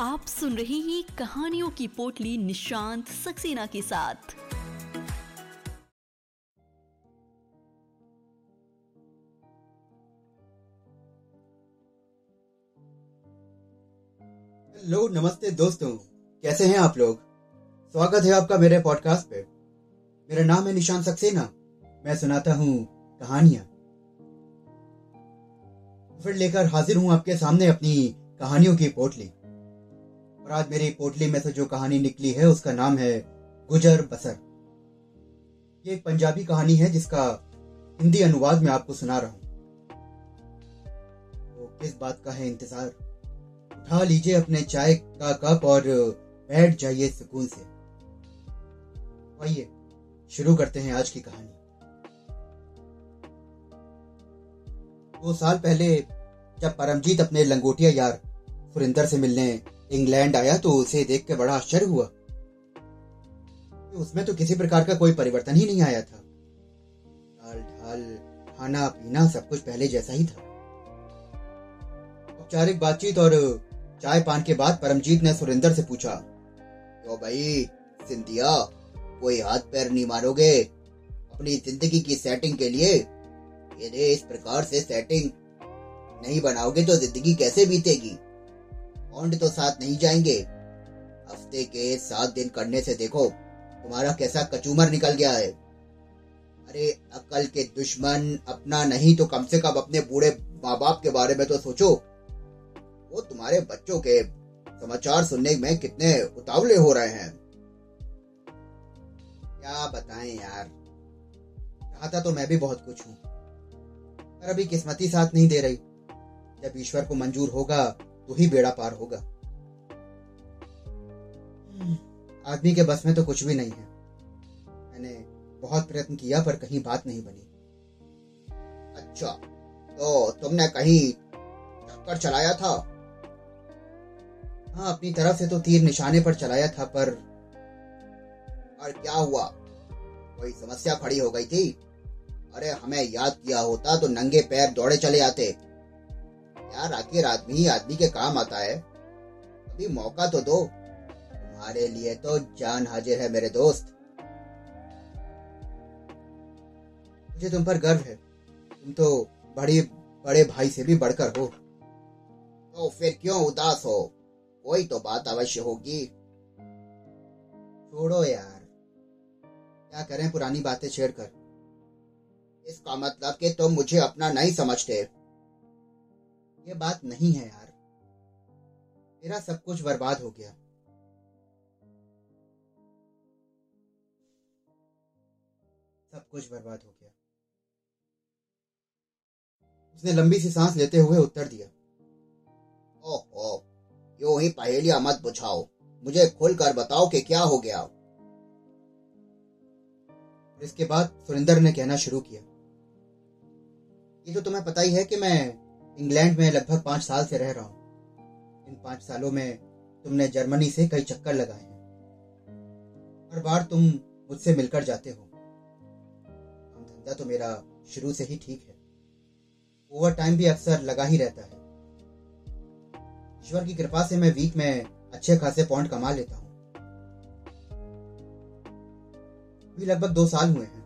आप सुन रहे हैं कहानियों की पोटली निशांत सक्सेना के साथ। हेलो, नमस्ते दोस्तों। कैसे हैं आप लोग? स्वागत है आपका मेरे पॉडकास्ट पे। मेरा नाम है निशांत सक्सेना। मैं सुनाता हूँ कहानियाँ। फिर लेकर हाजिर हूँ आपके सामने अपनी कहानियों की पोटली। और आज मेरी पोटली में से जो कहानी निकली है, उसका नाम है गुजर बसर। ये एक पंजाबी कहानी है जिसका हिंदी अनुवाद में आपको सुना रहा हूँ। तो किस बात का है इंतज़ार? उठा लीजिए अपने चाय का कप और बैठ जाइए सुकून से। आइए, शुरू करते हैं आज की कहानी। दो साल पहले, जब परमजीत अपने लंगोटिया यार सुरिंदर से मिलने इंग्लैंड आया तो उसे देख के बड़ा आश्चर्य हुआ उसमें तो किसी प्रकार का कोई परिवर्तन ही नहीं आया था। दाल, ढाल, खाना, पीना, सब कुछ पहले जैसा ही था। औपचारिक बातचीत और चाय पान के बाद परमजीत ने सुरेंद्र से पूछा तो भाई, सिंधिया, कोई हाथ पैर नहीं मारोगे अपनी ज़िंदगी की सेटिंग के लिए? ये इस प्रकार से सेटिंग नहीं बनाओगे तो ज़िंदगी कैसे बीतेगी? बॉन्ड तो साथ नहीं जाएँगे। हफ़्ते के सात दिन करने से देखो, तुम्हारा कैसा कचूमर निकल गया है। अरे, अकल के दुश्मन, अपना नहीं तो कम से कम अपने बूढ़े माँ बाप के बारे में तो सोचो। वो तुम्हारे बच्चों के समाचार सुनने में कितने उतावले हो रहे हैं। क्या बताएँ यार, चाहता तो मैं भी बहुत कुछ हूँ, पर अभी किस्मती साथ नहीं दे रही। जब ईश्वर को मंजूर होगा तो ही बेड़ा पार होगा। आदमी के बस में तो कुछ भी नहीं है। मैंने बहुत प्रयत्न किया, पर कहीं बात नहीं बनी। अच्छा तो तुमने कहीं चक्कर चलाया था? हाँ अपनी तरफ़ से तो तीर निशाने पर चलाया था, पर और क्या हुआ? कोई समस्या खड़ी हो गई थी? अरे, हमें याद किया होता तो नंगे पैर दौड़े चले आते। यार, आखिर आदमी ही आदमी के काम आता है। अभी मौका तो दो। तुम्हारे लिए तो जान हाजिर है मेरे दोस्त। मुझे तुम पर गर्व है। तुम तो बड़ी, बड़े भाई से भी बढ़कर हो। तो फिर क्यों उदास हो? कोई तो बात अवश्य होगी। छोड़ो यार। क्या करें पुरानी बातें छेड़कर? इसका मतलब कि तुम मुझे अपना नहीं समझते। ये बात नहीं है यार। मेरा सब कुछ बर्बाद हो गया। सब कुछ बर्बाद हो गया। उसने लंबी सी सांस लेते हुए उत्तर दिया। ओहो यो ही पहेलियाँ मत बुझाओ। मुझे खुलकर बताओ कि क्या हो गया। इसके बाद सुरेंद्र ने कहना शुरू किया। ये तो तुम्हें पता ही है कि मैं इंग्लैंड में लगभग पाँच साल से रह रहा हूँ। इन पाँच सालों में तुमने जर्मनी से कई चक्कर लगाए हैं। हर बार तुम मुझसे मिलकर जाते हो। धंधा तो मेरा शुरू से ही ठीक है। ओवर टाइम भी अक्सर लगा ही रहता है। ईश्वर की कृपा से मैं वीक में अच्छे खासे पॉइंट कमा लेता हूँ। लगभग दो साल हुए हैं।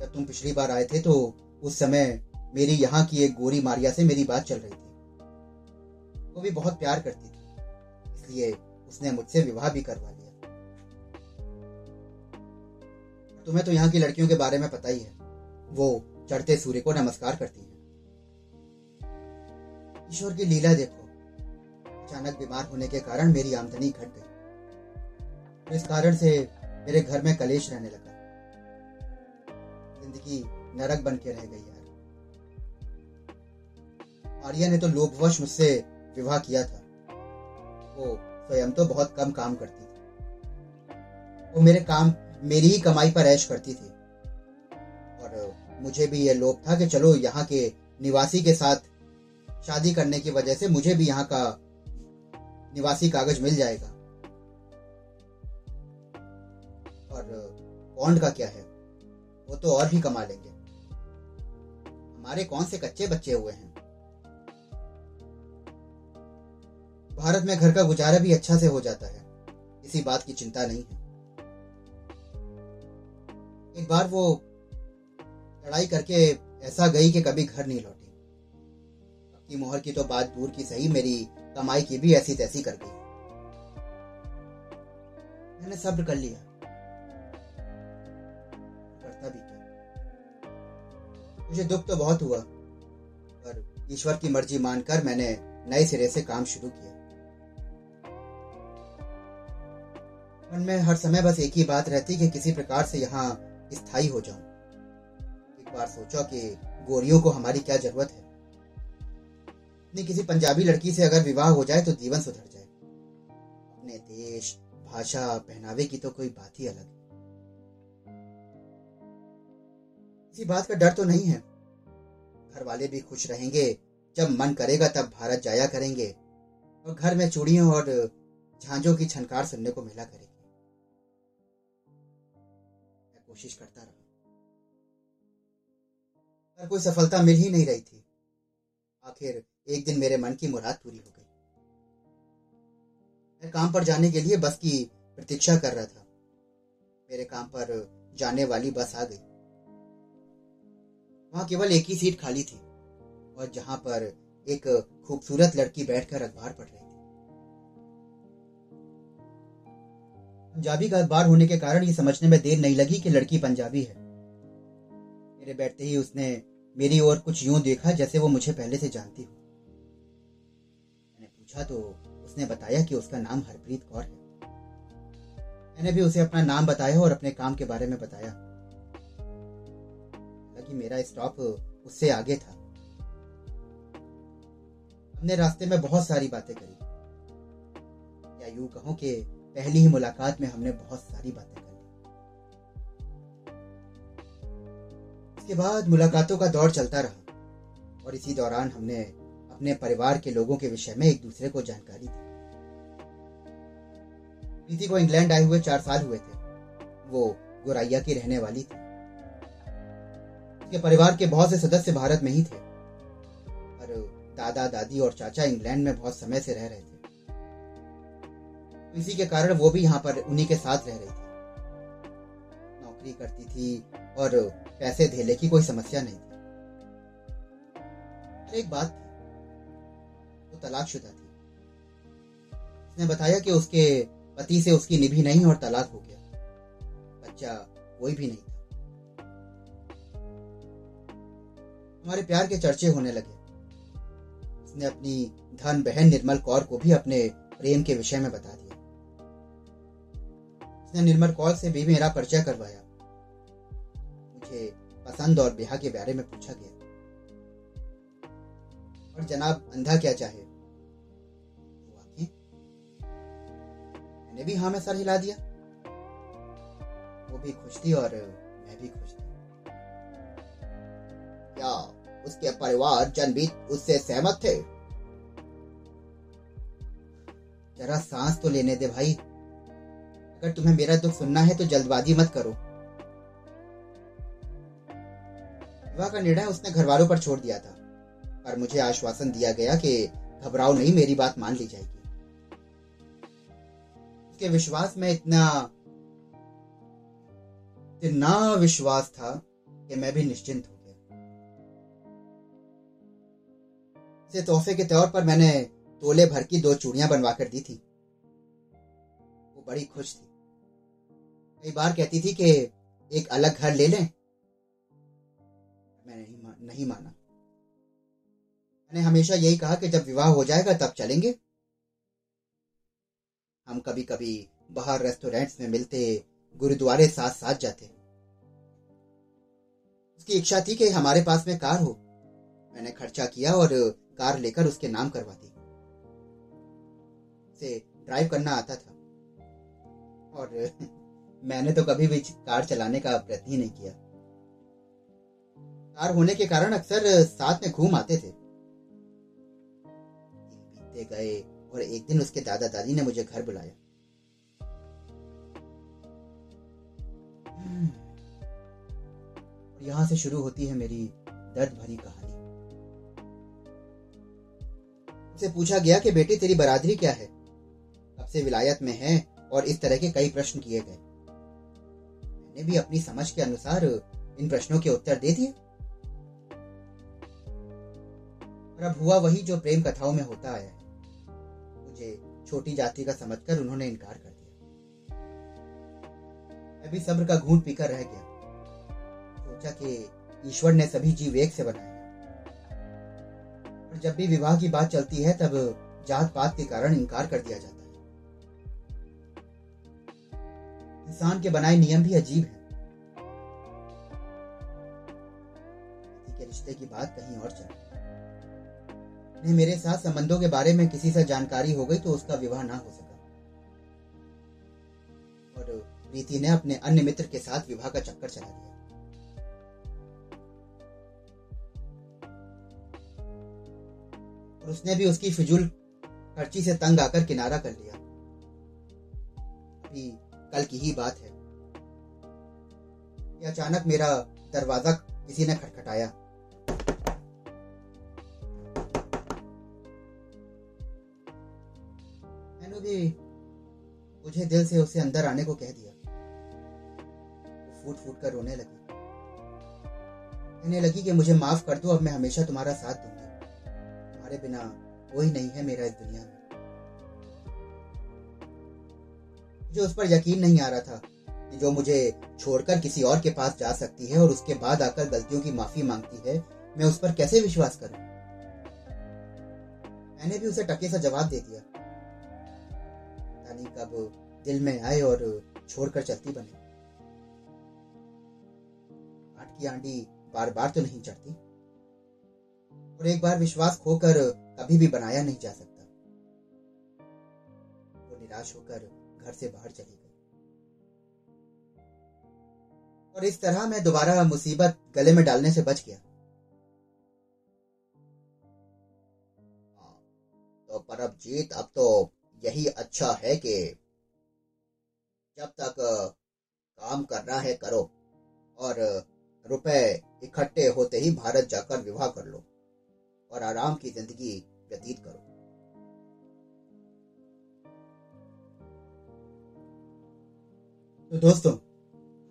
जब तुम पिछली बार आए थे तो उस समय मेरी यहाँ की एक गोरी मारिया से मेरी बात चल रही थी। वो भी बहुत प्यार करती थी। इसलिए उसने मुझसे विवाह भी करवा लिया। तुम्हें तो यहाँ की लड़कियों के बारे में पता ही है। वो चढ़ते सूर्य को नमस्कार करती है। ईश्वर की लीला देखो। अचानक बीमार होने के कारण मेरी आमदनी घट गई। इस कारण से मेरे घर में कलेश रहने लगा। ज़िंदगी नरक बन के रह गई यार। आर्या ने तो लोभवश मुझसे विवाह किया था। वो स्वयं तो बहुत कम काम करती थी। वो मेरे काम, मेरी ही कमाई पर ऐश करती थी। और मुझे भी ये लोभ था कि चलो यहाँ के निवासी के साथ शादी करने की वजह से मुझे भी यहाँ का निवासी कागज़ मिल जाएगा। और बॉन्ड का क्या है? वो तो और भी कमा लेंगे। हमारे कौन से कच्चे बच्चे हुए हैं? भारत में घर का गुजारा भी अच्छा से हो जाता है। इसी बात की चिंता नहीं है। एक बार वो लड़ाई करके ऐसा गई कि कभी घर नहीं लौटी। पक्की मोहर की तो बात दूर की सही, मेरी कमाई की भी ऐसी तैसी कर गई मैंने सब्र कर लिया। करता भी क्या? मुझे दुख तो बहुत हुआ, पर ईश्वर की मर्ज़ी मानकर मैंने नए सिरे से काम शुरू किया। मन में हर समय बस एक ही बात रहती कि किसी प्रकार से यहाँ स्थायी हो जाऊँ। एक बार सोचा कि गोरियों को हमारी क्या ज़रूरत है? अपनी किसी पंजाबी लड़की से अगर विवाह हो जाए तो जीवन सुधर जाए। अपने देश, भाषा, पहनावे की तो कोई बात ही अलग। किसी बात का डर तो नहीं है। घर वाले भी खुश रहेंगे, जब मन करेगा तब भारत जाया करेंगे। और घर में चूड़ियों और झांझों की छनकार सुनने को मिला करेगी। कोशिश करता रहा। पर कोई सफलता मिल ही नहीं रही थी। आखिर एक दिन मेरे मन की मुराद पूरी हो गई। मैं काम पर जाने के लिए बस की प्रतीक्षा कर रहा था। मेरे काम पर जाने वाली बस आ गई। वहाँ केवल एक ही सीट खाली थी और जहाँ पर एक खूबसूरत लड़की बैठकर अखबार पढ़ रही पंजाबी का अखबार होने के कारण ये समझने में देर नहीं लगी कि लड़की पंजाबी है। मेरे बैठते ही उसने मेरी ओर कुछ यूँ देखा जैसे वो मुझे पहले से जानती हो। मैंने पूछा तो उसने बताया कि उसका नाम हरप्रीत कौर है। मैंने भी उसे अपना नाम बताया और अपने काम के बारे में बताया। हालाँकि मेरा स्टॉप उससे आगे था। हमने रास्ते में बहुत सारी बातें करी। या यूँ कहूँ कि पहली ही मुलाकात में हमने बहुत सारी बातें कर ली। इसके बाद मुलाकातों का दौर चलता रहा और इसी दौरान हमने अपने परिवार के लोगों के विषय में एक दूसरे को जानकारी दी। प्रीति को इंग्लैंड आए हुए चार साल हुए थे। वो गोराइया की रहने वाली थी। उसके परिवार के बहुत से सदस्य भारत में ही थे। और दादा, दादी और चाचा इंग्लैंड में बहुत समय से रह रहे थे। इसी के कारण वो भी यहाँ पर उन्हीं के साथ रह रही थी। नौकरी करती थी और पैसे धेले की कोई समस्या नहीं थी। एक बात थी, वो तलाकशुदा थी। उसने बताया कि उसके पति से उसकी निभी नहीं और तलाक हो गया। बच्चा कोई भी नहीं था। हमारे प्यार के चर्चे होने लगे। उसने अपनी धन बहन निर्मल कौर को भी अपने प्रेम के विषय में बता दिया। उसने निर्मल कौर से भी मेरा परिचय करवाया। मुझे पसंद और ब्याह के बारे में पूछा गया। और जनाब, अंधा क्या चाहे? मैंने भी हाँ में सर हिला दिया। वो भी खुश थी और मैं भी खुश थी। क्या उसके परिवार जन भी उससे सहमत थे? जरा सांस तो लेने दे भाई। अगर तुम्हें मेरा दुख सुनना है तो जल्दबाजी मत करो। विवाह का निर्णय उसने घर वालों पर छोड़ दिया था, पर मुझे आश्वासन दिया गया कि घबराओ नहीं, मेरी बात मान ली जाएगी। उसके विश्वास में इतना इतना विश्वास था कि मैं भी निश्चिंत हो गया। इसे तोहफे के तौर पर मैंने तोले भर की दो चूड़ियाँ बनवा कर दी थी। वो बड़ी खुश थी। कई बार कहती थी कि एक अलग घर ले लें। मैं नहीं मा, नहीं माना। मैंने हमेशा यही कहा कि जब विवाह हो जाएगा तब चलेंगे। हम कभी कभी बाहर रेस्टोरेंट्स में मिलते गुरुद्वारे साथ साथ जाते। उसकी इच्छा थी कि हमारे पास में कार हो। मैंने खर्चा किया और कार लेकर उसके नाम करवा दी। उसे ड्राइव करना आता था। और मैंने तो कभी भी कार चलाने का प्रयत्न ही नहीं किया। कार होने के कारण अक्सर साथ में घूम आते थे। बीतते गए और एक दिन उसके दादा दादी ने मुझे घर बुलाया। और यहाँ से शुरू होती है मेरी दर्द भरी कहानी। उसे पूछा गया कि, बेटी, तेरी बरादरी क्या है? कब से विलायत में है और इस तरह के कई प्रश्न किए गए। मैंने भी अपनी समझ के अनुसार इन प्रश्नों के उत्तर दे दिए। और अब हुआ वही जो प्रेम कथाओं में होता आया है। मुझे छोटी जाति का समझकर उन्होंने इनकार कर दिया। मैं भी सब्र का घूंट पीकर रह गया। सोचा कि ईश्वर ने सभी जीव एक से बनाए और जब भी विवाह की बात चलती है, तब जात पात के कारण इनकार कर दिया जाता इंसान के बनाए नियम भी अजीब है। के रिश्ते की बात कहीं और चल। नहीं मेरे साथ संबंधों के बारे में किसी से जानकारी हो गई तो उसका विवाह ना हो सका। और प्रीति ने अपने अन्य मित्र के साथ विवाह का चक्कर चला दिया। और उसने भी उसकी फिजूल खर्ची से तंग आकर किनारा कर लिया। कल की ही बात है। अचानक मेरा दरवाज़ा किसी ने खटखटाया। मैंने मुझे दिल से उसे अंदर आने को कह दिया। वो फूट फूट कर रोने लगी। कहने लगी कि मुझे माफ़ कर दो, अब मैं हमेशा तुम्हारा साथ दूँगी। तुम्हारे बिना कोई नहीं है मेरा इस दुनिया में। मुझे उस पर यकीन नहीं आ रहा था कि जो मुझे छोड़कर किसी और के पास जा सकती है और उसके बाद आकर गलतियों की माफ़ी मांगती है, मैं उस पर कैसे विश्वास करूँ? मैंने भी उसे टके सा जवाब दे दिया। पता नहीं कब दिल में आए और छोड़कर चलती बने। आठ की आंडी बार बार तो नहीं चढ़ती। और एक बार विश्वास खोकर कभी भी बनाया नहीं जा सकता। वो निराश होकर घर से बाहर चली गई। और इस तरह मैं दोबारा मुसीबत गले में डालने से बच गया। तो परबजीत अब तो यही अच्छा है कि जब तक काम करना है करो और रुपए इकट्ठे होते ही भारत जाकर विवाह कर लो और आराम की ज़िंदगी व्यतीत करो। तो दोस्तों,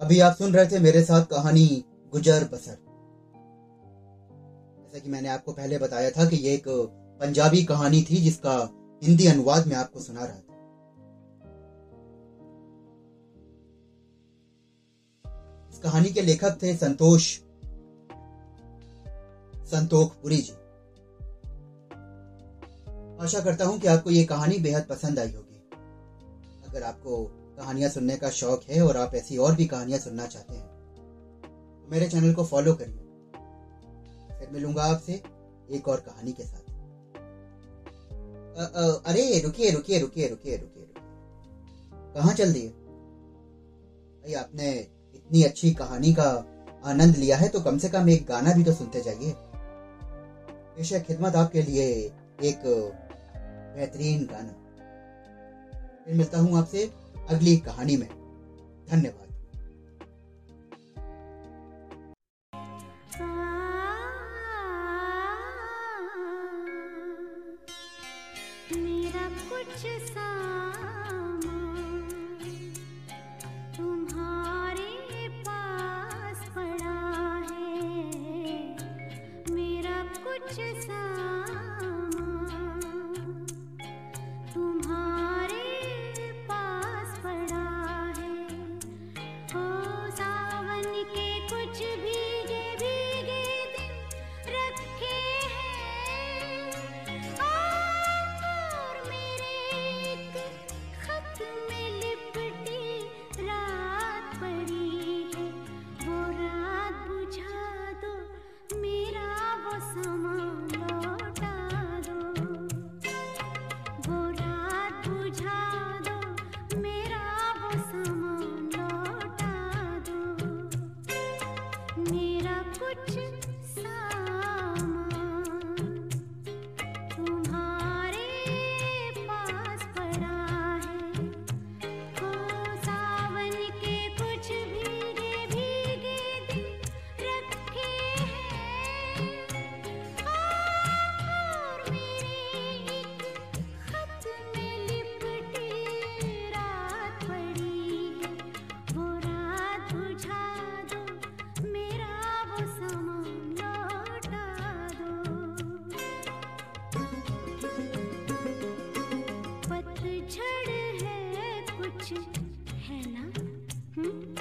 अभी आप सुन रहे थे मेरे साथ कहानी गुजर बसर। जैसा कि मैंने आपको पहले बताया था कि ये एक पंजाबी कहानी थी जिसका हिंदी अनुवाद में आपको सुना रहा था। इस कहानी के लेखक थे संतोष, संतोख पुरी जी। आशा करता हूँ कि आपको ये कहानी बेहद पसंद आई होगी। अगर आपको कहानियाँ सुनने का शौक है और आप ऐसी और भी कहानियाँ सुनना चाहते हैं तो मेरे चैनल को फॉलो करिए। फिर मिलूँगा आपसे एक और कहानी के साथ। अ, अ, अरे रुकिए रुकिए रुकिए रुकिए रुकिए कहाँ चल दिए? भाई आपने इतनी अच्छी कहानी का आनंद लिया है तो कम से कम एक गाना भी तो सुनते जाइए। बेशक खिदमत आपके लिए एक बेहतरीन गाना। फिर मिलता हूँ आपसे अगली कहानी में। धन्यवाद। है ना? हम्म?